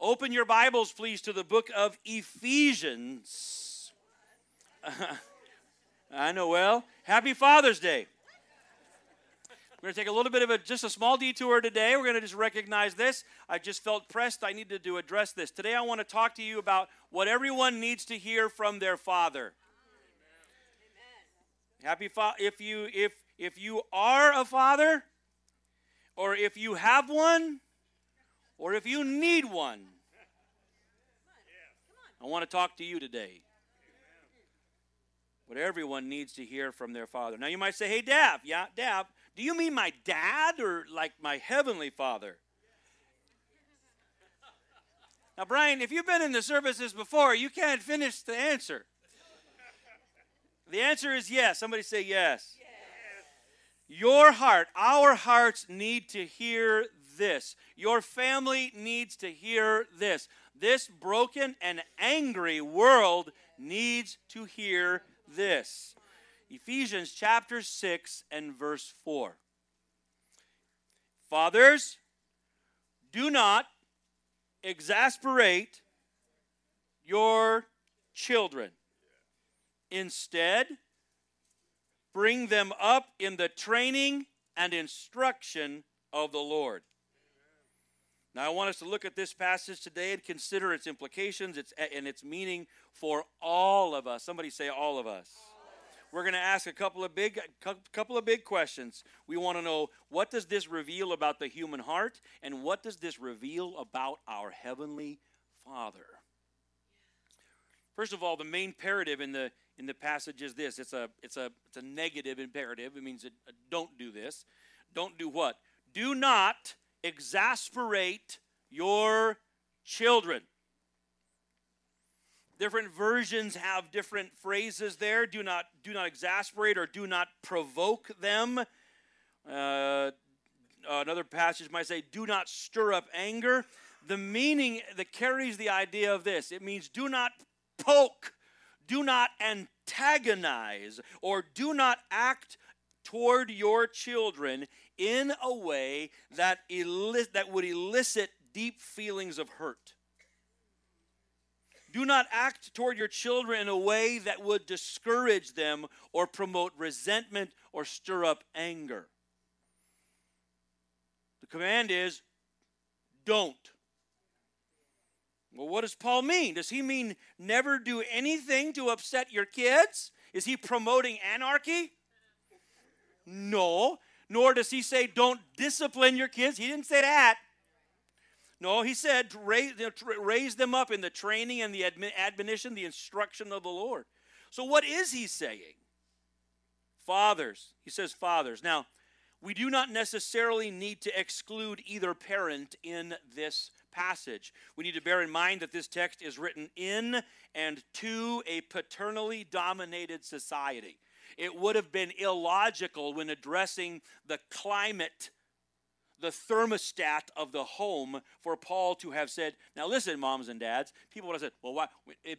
Open your Bibles, please, to the book of Ephesians. I know well. Happy Father's Day. We're going to take a little bit of a just a small detour today. We're going to just recognize this. I just felt pressed. I needed to address this. Today I want to talk to you about what everyone needs to hear from their father. Amen. Happy fa- if you if if you are a father or if you have one or if you need one, I want to talk to you today. What everyone needs to hear from their father. Now you might say, hey, Dab, yeah, Dab, do you mean my dad or like my heavenly father? Now, Brian, if you've been in the services before, you can't finish the answer. The answer is yes. Somebody say yes. yes. Your heart, our hearts need to hear this. Your family needs to hear this. This broken and angry world needs to hear this. Ephesians chapter 6 and verse 4. Fathers, do not exasperate your children. Instead, bring them up in the training and instruction of the Lord. Now, I want us to look at this passage today and consider its implications its, and its meaning for all of us. Somebody say, all of us. We're going to ask a couple of big, couple of big questions. We want to know what does this reveal about the human heart, and what does this reveal about our heavenly Father? First of all, the main imperative in the in the passage is this. It's a it's a it's a negative imperative. It means uh, don't do this. Don't do what? Do not exasperate your children. Different versions have different phrases there. Do not, do not exasperate or do not provoke them. Uh, another passage might say, do not stir up anger. The meaning that carries the idea of this it means do not poke, do not antagonize, or do not act toward your children in a way that, that would elicit deep feelings of hurt. Do not act toward your children in a way that would discourage them or promote resentment or stir up anger. The command is don't. Well, what does Paul mean? Does he mean never do anything to upset your kids? Is he promoting anarchy? No nor does he say, don't discipline your kids. He didn't say that. No, he said, raise, them up in the training and the admonition, the instruction of the Lord. So, what is he saying? Fathers. He says, fathers. Now, we do not necessarily need to exclude either parent in this passage. We need to bear in mind that this text is written in and to a paternally dominated society it would have been illogical when addressing the climate, the thermostat of the home, for Paul to have said, Now listen, moms and dads. People would have said, Well, why?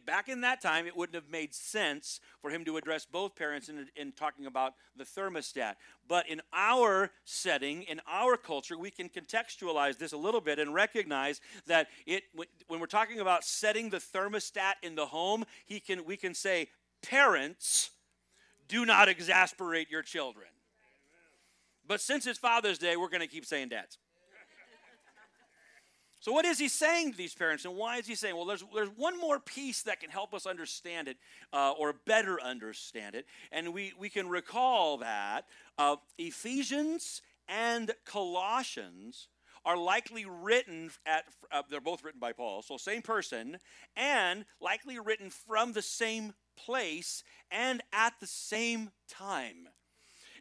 back in that time, it wouldn't have made sense for him to address both parents in, in talking about the thermostat. But in our setting, in our culture, we can contextualize this a little bit and recognize that it when we're talking about setting the thermostat in the home, he can we can say parents do not exasperate your children. But since it's Father's Day, we're going to keep saying dads. So, what is he saying to these parents, and why is he saying? Well, there's, there's one more piece that can help us understand it uh, or better understand it. And we, we can recall that uh, Ephesians and Colossians are likely written at, uh, they're both written by Paul, so same person, and likely written from the same place and at the same time.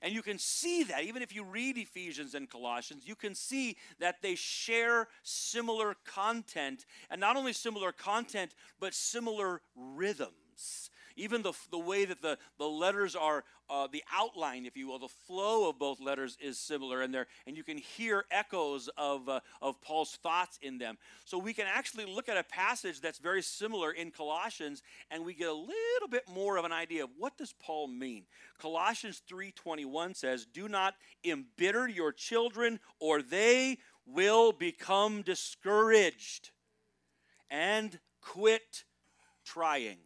And you can see that, even if you read Ephesians and Colossians, you can see that they share similar content, and not only similar content, but similar rhythms. Even the, the way that the, the letters are, uh, the outline, if you will, the flow of both letters is similar in there, and you can hear echoes of, uh, of Paul's thoughts in them. So we can actually look at a passage that's very similar in Colossians, and we get a little bit more of an idea of what does Paul mean. Colossians 3:21 says, "Do not embitter your children, or they will become discouraged." and quit trying.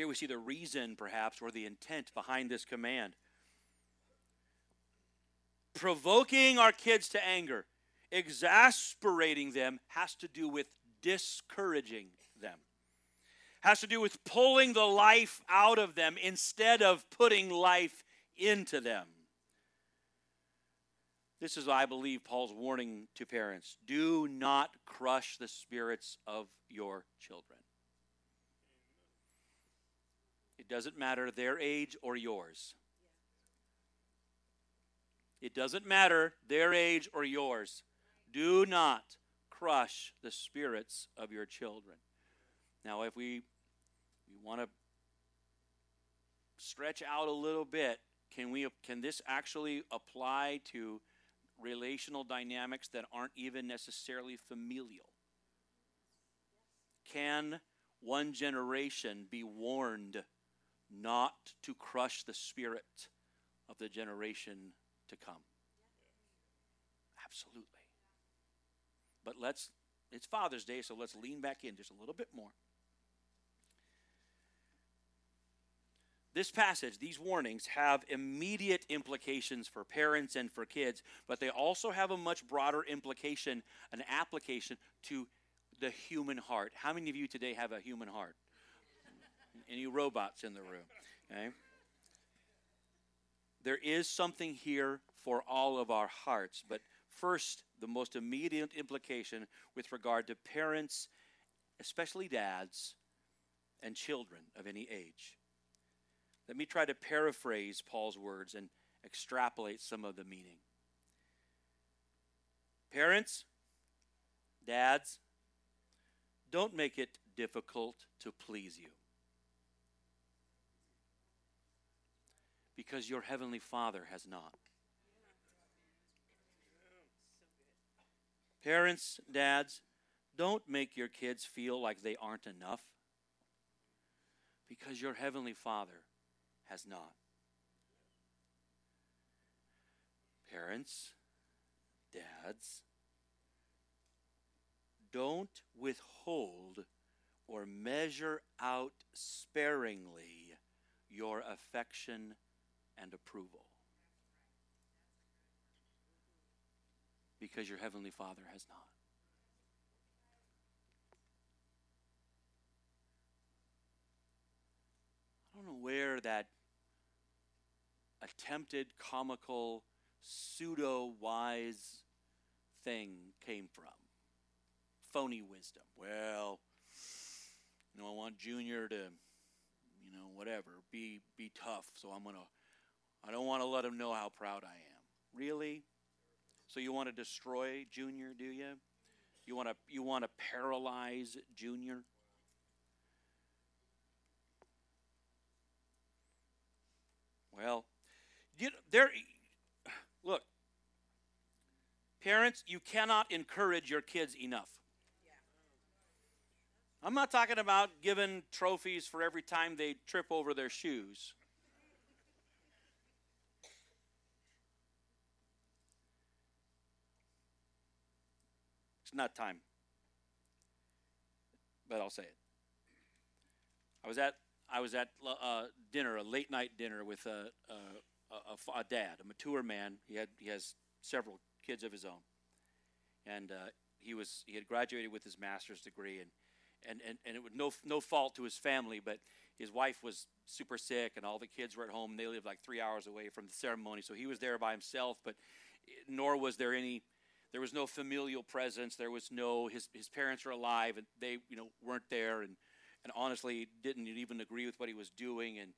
Here we see the reason, perhaps, or the intent behind this command. Provoking our kids to anger, exasperating them, has to do with discouraging them, has to do with pulling the life out of them instead of putting life into them. This is, I believe, Paul's warning to parents do not crush the spirits of your children. It doesn't matter their age or yours. It doesn't matter their age or yours. Do not crush the spirits of your children. Now, if we, we want to stretch out a little bit, can we can this actually apply to relational dynamics that aren't even necessarily familial? Can one generation be warned not to crush the spirit of the generation to come? Absolutely. But let's, it's Father's Day, so let's lean back in just a little bit more. This passage, these warnings, have immediate implications for parents and for kids, but they also have a much broader implication, an application to the human heart. How many of you today have a human heart? Any robots in the room? Okay. There is something here for all of our hearts, but first, the most immediate implication with regard to parents, especially dads, and children of any age. Let me try to paraphrase Paul's words and extrapolate some of the meaning. Parents, dads, don't make it difficult to please you. Because your heavenly Father has not. Parents, dads, don't make your kids feel like they aren't enough. Because your heavenly Father has not. Parents, dads, don't withhold or measure out sparingly your affection and approval. Because your Heavenly Father has not. I don't know where that attempted comical pseudo wise thing came from. Phony wisdom. Well, you know, I want Junior to, you know, whatever, be be tough. So I'm gonna. I don't want to let him know how proud I am. Really? So you want to destroy Junior? Do you? You want to you want to paralyze Junior? Well, you, there, look, parents, you cannot encourage your kids enough. I'm not talking about giving trophies for every time they trip over their shoes. It's not time. But I'll say it. I was at I was at uh, dinner, a late night dinner with a, a, a, a, dad, a mature man. He had he has several kids of his own, and uh, he was he had graduated with his master's degree, and and and, and it was no no fault to his family, but his wife was super sick, and all the kids were at home. They lived like three hours away from the ceremony, so he was there by himself. But nor was there any there was no familial presence. There was no his his parents are alive, and they you know weren't there, and and honestly didn't even agree with what he was doing, and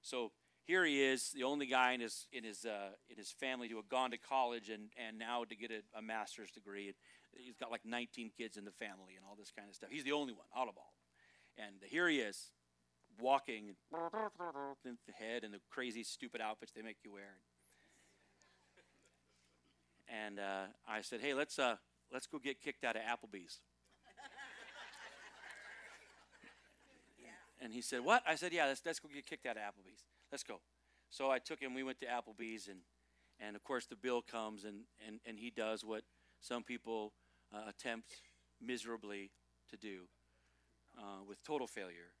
so here he is, the only guy in his in his uh, in his family who had gone to college and and now to get a, a master's degree. and He's got like 19 kids in the family and all this kind of stuff. He's the only one out of all. And here he is, walking the head and the crazy, stupid outfits they make you wear. And uh, I said, "Hey, let's uh, let's go get kicked out of Applebee's." And he said, "What?" I said, "Yeah, let's let's go get kicked out of Applebee's." Let's go. So I took him. We went to Applebee's, and And of course, the bill comes, and, and, and he does what some people uh, attempt miserably to do uh, with total failure,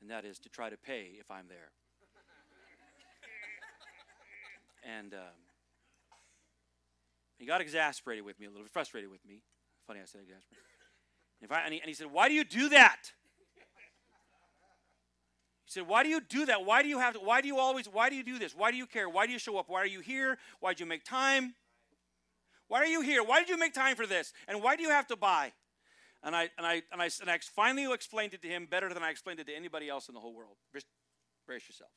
and that is to try to pay if I'm there. and um, he got exasperated with me a little bit, frustrated with me. Funny, I said exasperated. And, I, and, he, and he said, Why do you do that? He said, Why do you do that? Why do you have to, why do you always, why do you do this? Why do you care? Why do you show up? Why are you here? Why did you make time? Why are you here? Why did you make time for this? And why do you have to buy? And I, and I, and I, and I finally explained it to him better than I explained it to anybody else in the whole world. Brace yourselves.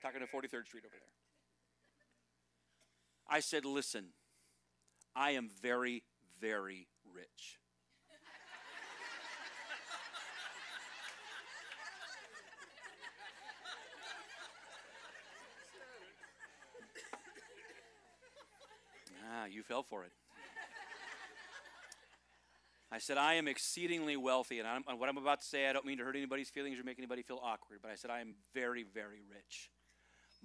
Talking to 43rd Street over there. I said, Listen, I am very, very rich. ah, you fell for it. I said, I am exceedingly wealthy, and I'm, what I'm about to say, I don't mean to hurt anybody's feelings or make anybody feel awkward, but I said, I am very, very rich.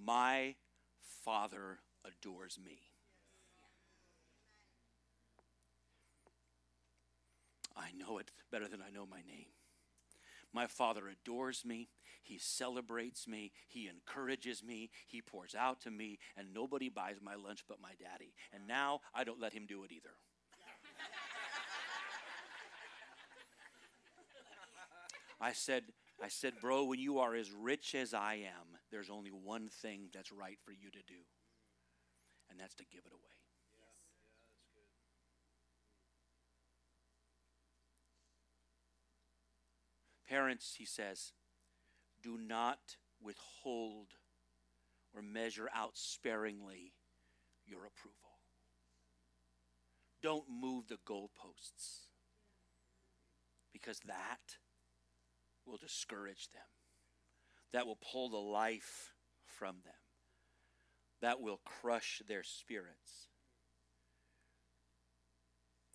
My father adores me. I know it better than I know my name. My Father adores me. He celebrates me. He encourages me. He pours out to me. And nobody buys my lunch but my daddy. And now I don't let him do it either. I said, I said, bro, when you are as rich as I am, there's only one thing that's right for you to do and that's to give it away. Parents, he says, do not withhold or measure out sparingly your approval. Don't move the goalposts because that will discourage them, that will pull the life from them that will crush their spirits.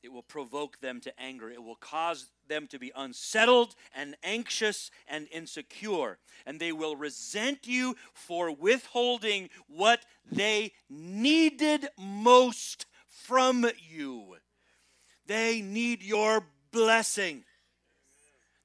It will provoke them to anger. It will cause them to be unsettled and anxious and insecure. And they will resent you for withholding what they needed most from you. They need your blessing,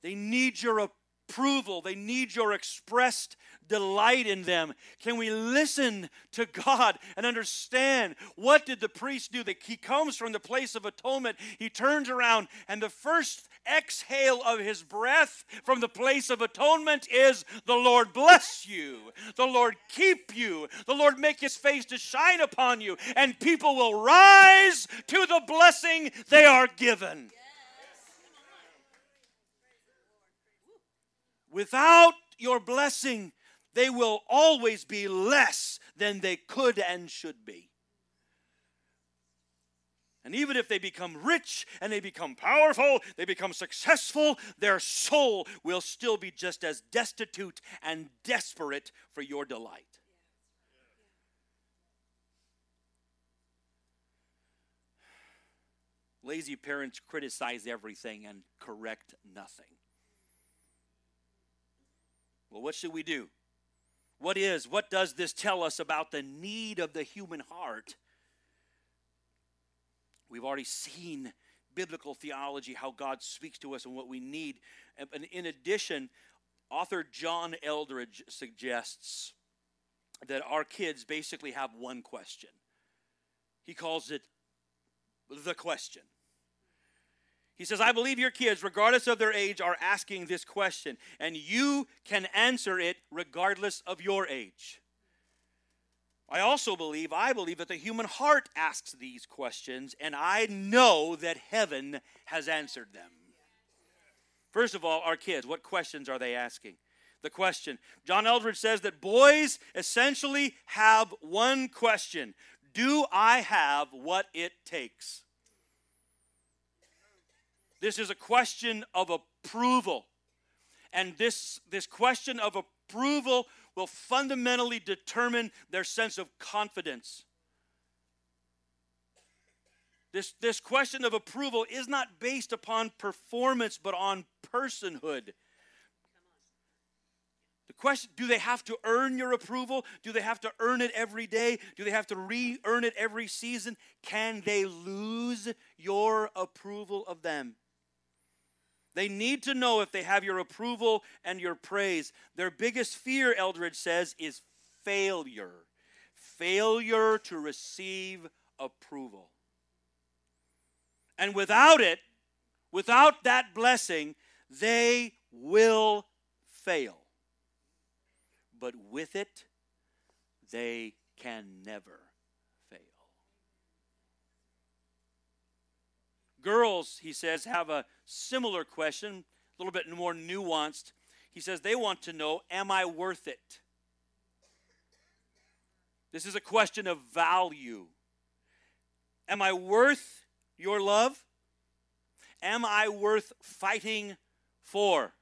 they need your approval, they need your expressed delight in them? Can we listen to God and understand what did the priest do? That he comes from the place of atonement, he turns around, and the first exhale of his breath from the place of atonement is the Lord bless you, the Lord keep you, the Lord make his face to shine upon you, and people will rise to the blessing they are given. Without your blessing, they will always be less than they could and should be. And even if they become rich and they become powerful, they become successful, their soul will still be just as destitute and desperate for your delight. Lazy parents criticize everything and correct nothing. Well, what should we do? What is, what does this tell us about the need of the human heart? We've already seen biblical theology, how God speaks to us and what we need. And in addition, author John Eldredge suggests that our kids basically have one question. He calls it the question. He says, I believe your kids, regardless of their age, are asking this question, and you can answer it regardless of your age. I also believe, I believe that the human heart asks these questions, and I know that heaven has answered them. First of all, our kids, what questions are they asking? The question. John Eldredge says that boys essentially have one question Do I have what it takes? This is a question of approval. And this, this question of approval will fundamentally determine their sense of confidence. This, this question of approval is not based upon performance, but on personhood. The question do they have to earn your approval? Do they have to earn it every day? Do they have to re earn it every season? Can they lose your approval of them? They need to know if they have your approval and your praise. Their biggest fear, Eldredge says, is failure. Failure to receive approval. And without it, without that blessing, they will fail. But with it, they can never fail. Girls, he says, have a similar question, a little bit more nuanced. He says they want to know Am I worth it? This is a question of value. Am I worth your love? Am I worth fighting for?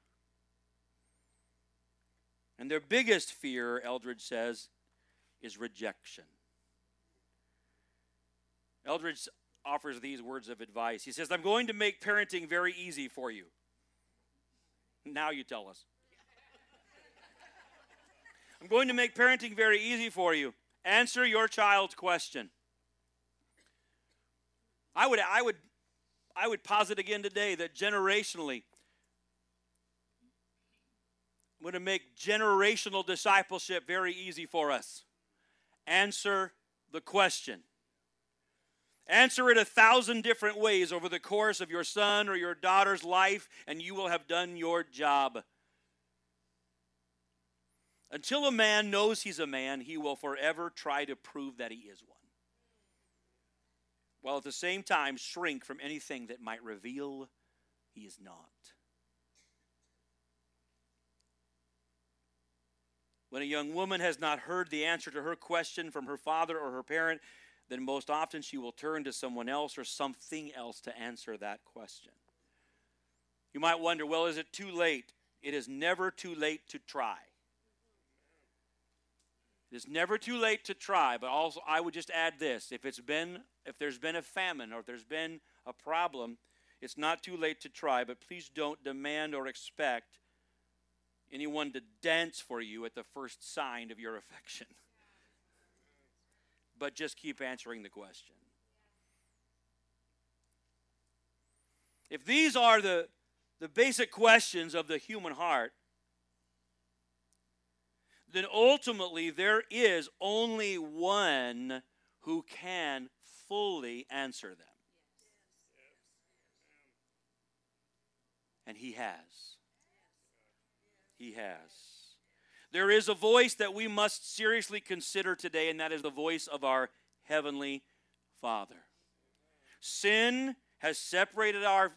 And their biggest fear, Eldredge says, is rejection. Eldredge offers these words of advice. He says, I'm going to make parenting very easy for you. Now you tell us. I'm going to make parenting very easy for you. Answer your child's question. I would, I would, I would posit again today that generationally, I'm going to make generational discipleship very easy for us. Answer the question. Answer it a thousand different ways over the course of your son or your daughter's life, and you will have done your job. Until a man knows he's a man, he will forever try to prove that he is one. While at the same time shrink from anything that might reveal he is not. When a young woman has not heard the answer to her question from her father or her parent, then most often she will turn to someone else or something else to answer that question. You might wonder, well, is it too late? It is never too late to try. It is never too late to try, but also I would just add this. If it's been if there's been a famine or if there's been a problem, it's not too late to try, but please don't demand or expect anyone to dance for you at the first sign of your affection. But just keep answering the question. If these are the, the basic questions of the human heart, then ultimately there is only one who can fully answer them. And he has. He has. There is a voice that we must seriously consider today, and that is the voice of our Heavenly Father. Sin has separated our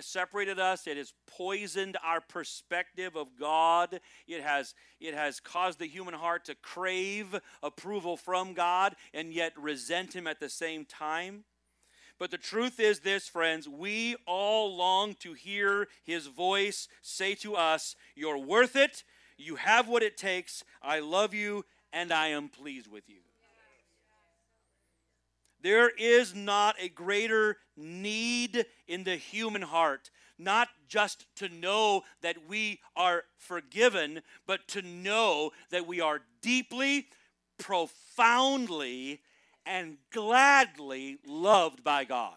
separated us. It has poisoned our perspective of god. It has it has caused the human heart to crave approval from god and yet resent him at the same time. But the truth is this friends we all long to hear his voice say to us you're worth it you have what it takes. I love you and i am pleased with you. There is not a greater need in the human heart, not just to know that we are forgiven, but to know that we are deeply, profoundly, and gladly loved by God.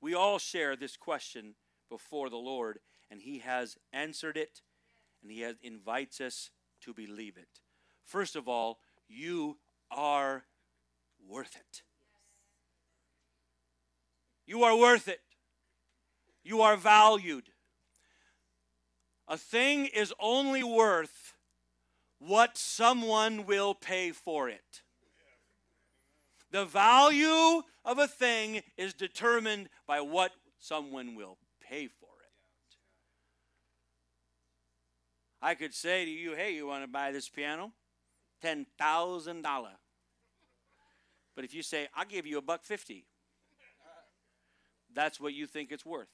We all share this question before the Lord, and He has answered it, and He has, invites us to believe it. First of all, you are worth it. You are worth it. You are valued. A thing is only worth what someone will pay for it. The value of a thing is determined by what someone will pay for it. I could say to you, hey, you want to buy this piano? $10,000. But if you say, I'll give you a buck fifty, that's what you think it's worth.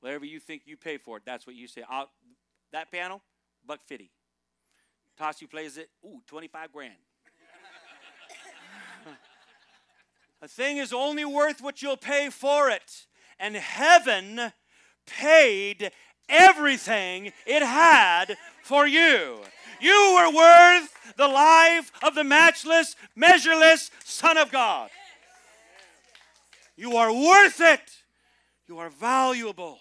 Whatever you think you pay for it, that's what you say. I'll, that piano, buck fifty. Tassi plays it, ooh, 25 grand. a thing is only worth what you'll pay for it. And heaven paid everything it had for you. You were worth the life of the matchless, measureless Son of God. You are worth it. You are valuable.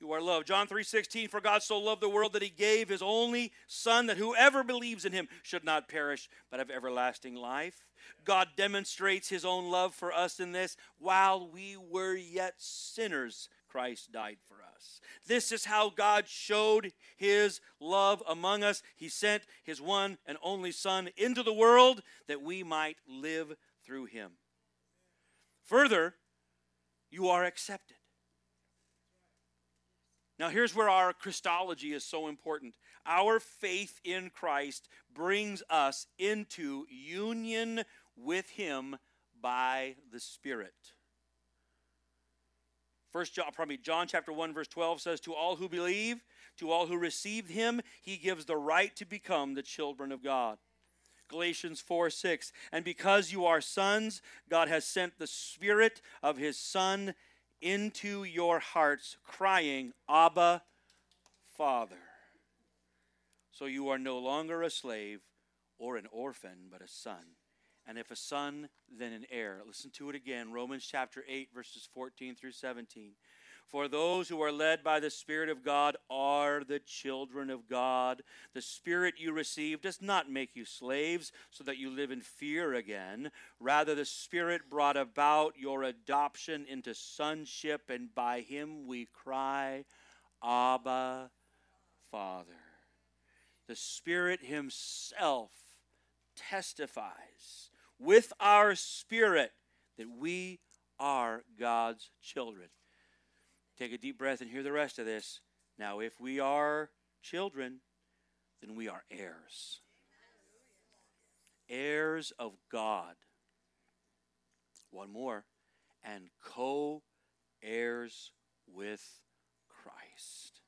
You are loved. John 3:16 For God so loved the world that he gave his only son that whoever believes in him should not perish but have everlasting life. God demonstrates his own love for us in this while we were yet sinners Christ died for us. This is how God showed his love among us. He sent his one and only son into the world that we might live through him. Further, you are accepted. Now, here's where our Christology is so important. Our faith in Christ brings us into union with Him by the Spirit. First John, probably John chapter 1, verse 12 says, To all who believe, to all who received him, he gives the right to become the children of God. Galatians 4 6. And because you are sons, God has sent the Spirit of his Son into your hearts, crying, Abba, Father. So you are no longer a slave or an orphan, but a son. And if a son, then an heir. Listen to it again Romans chapter 8, verses 14 through 17. For those who are led by the Spirit of God are the children of God. The Spirit you receive does not make you slaves so that you live in fear again. Rather, the Spirit brought about your adoption into sonship, and by Him we cry, Abba, Father. The Spirit Himself testifies with our spirit that we are God's children. Take a deep breath and hear the rest of this. Now, if we are children, then we are heirs. Heirs of God. One more. And co heirs with Christ.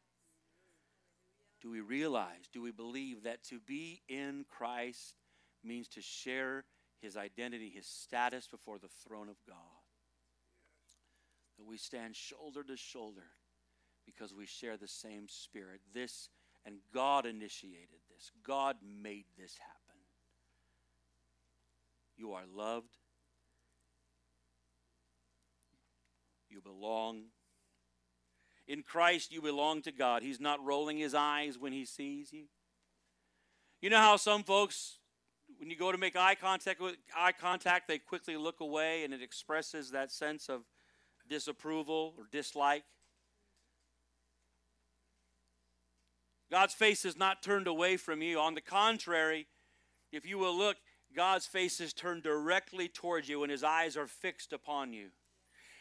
Do we realize, do we believe that to be in Christ means to share his identity, his status before the throne of God? that we stand shoulder to shoulder because we share the same spirit. This, and God initiated this, God made this happen. You are loved, you belong. In Christ, you belong to God. He's not rolling his eyes when he sees you. You know how some folks, when you go to make eye contact with eye contact, they quickly look away, and it expresses that sense of disapproval or dislike. God's face is not turned away from you. On the contrary, if you will look, God's face is turned directly towards you and his eyes are fixed upon you.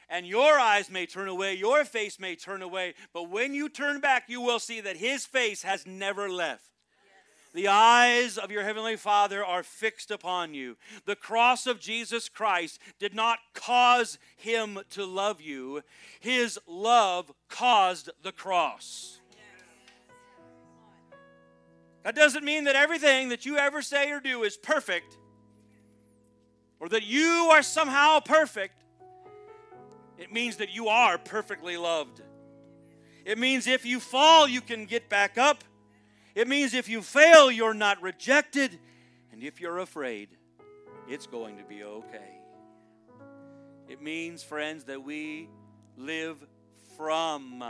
And your eyes may turn away, your face may turn away, but when you turn back, you will see that his face has never left. The eyes of your Heavenly Father are fixed upon you. The cross of Jesus Christ did not cause him to love you, his love caused the cross. That doesn't mean that everything that you ever say or do is perfect or that you are somehow perfect. It means that you are perfectly loved. It means if you fall, you can get back up. It means if you fail, you're not rejected. And if you're afraid, it's going to be okay. It means, friends, that we live from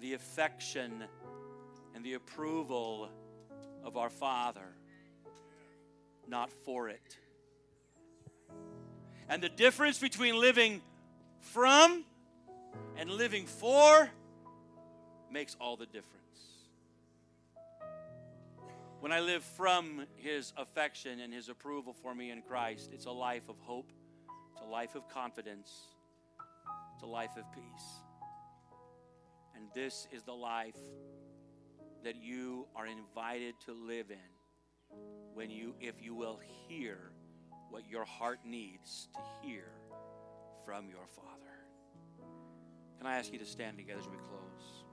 the affection and the approval of our Father, not for it. And the difference between living from and living for makes all the difference. When I live from His affection and His approval for me in Christ, it's a life of hope, it's a life of confidence, it's a life of peace. And this is the life that you are invited to live in when you, if you will hear what your heart needs to hear from your Father. Can I ask you to stand together as we close?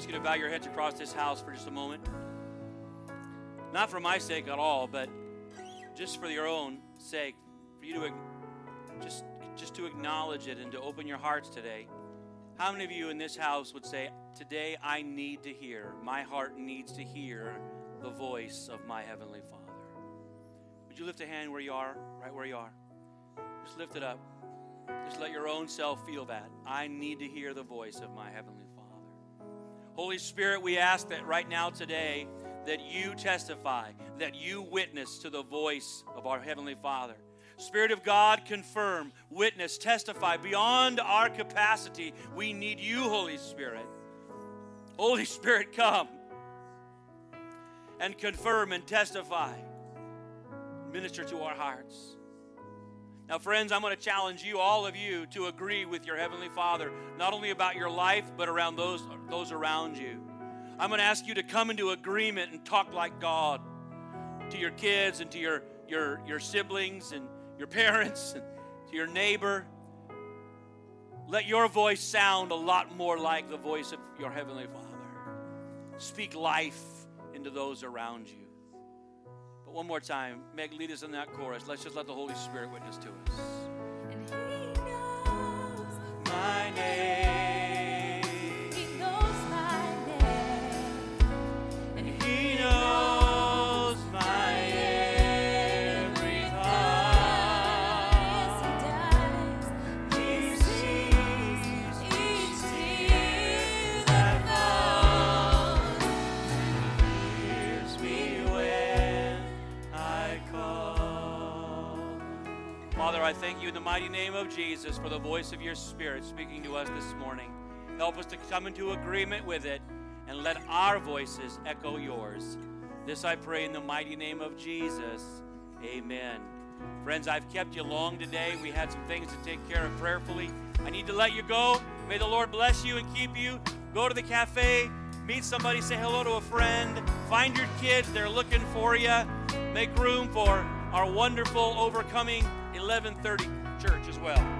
Ask you to bow your heads across this house for just a moment. Not for my sake at all, but just for your own sake, for you to just just to acknowledge it and to open your hearts today. How many of you in this house would say, Today I need to hear, my heart needs to hear the voice of my Heavenly Father? Would you lift a hand where you are, right where you are? Just lift it up. Just let your own self feel that. I need to hear the voice of my Heavenly Father. Holy Spirit, we ask that right now, today, that you testify, that you witness to the voice of our Heavenly Father. Spirit of God, confirm, witness, testify beyond our capacity. We need you, Holy Spirit. Holy Spirit, come and confirm and testify. Minister to our hearts. Now, friends, I'm going to challenge you, all of you, to agree with your Heavenly Father, not only about your life, but around those, those around you. I'm going to ask you to come into agreement and talk like God to your kids and to your, your, your siblings and your parents and to your neighbor. Let your voice sound a lot more like the voice of your Heavenly Father. Speak life into those around you. But one more time, Meg, lead us in that chorus. Let's just let the Holy Spirit witness to us. The mighty name of Jesus for the voice of your Spirit speaking to us this morning. Help us to come into agreement with it and let our voices echo yours. This I pray in the mighty name of Jesus. Amen. Friends, I've kept you long today. We had some things to take care of prayerfully. I need to let you go. May the Lord bless you and keep you. Go to the cafe, meet somebody, say hello to a friend, find your kids, they're looking for you. Make room for our wonderful overcoming 1130 church as well.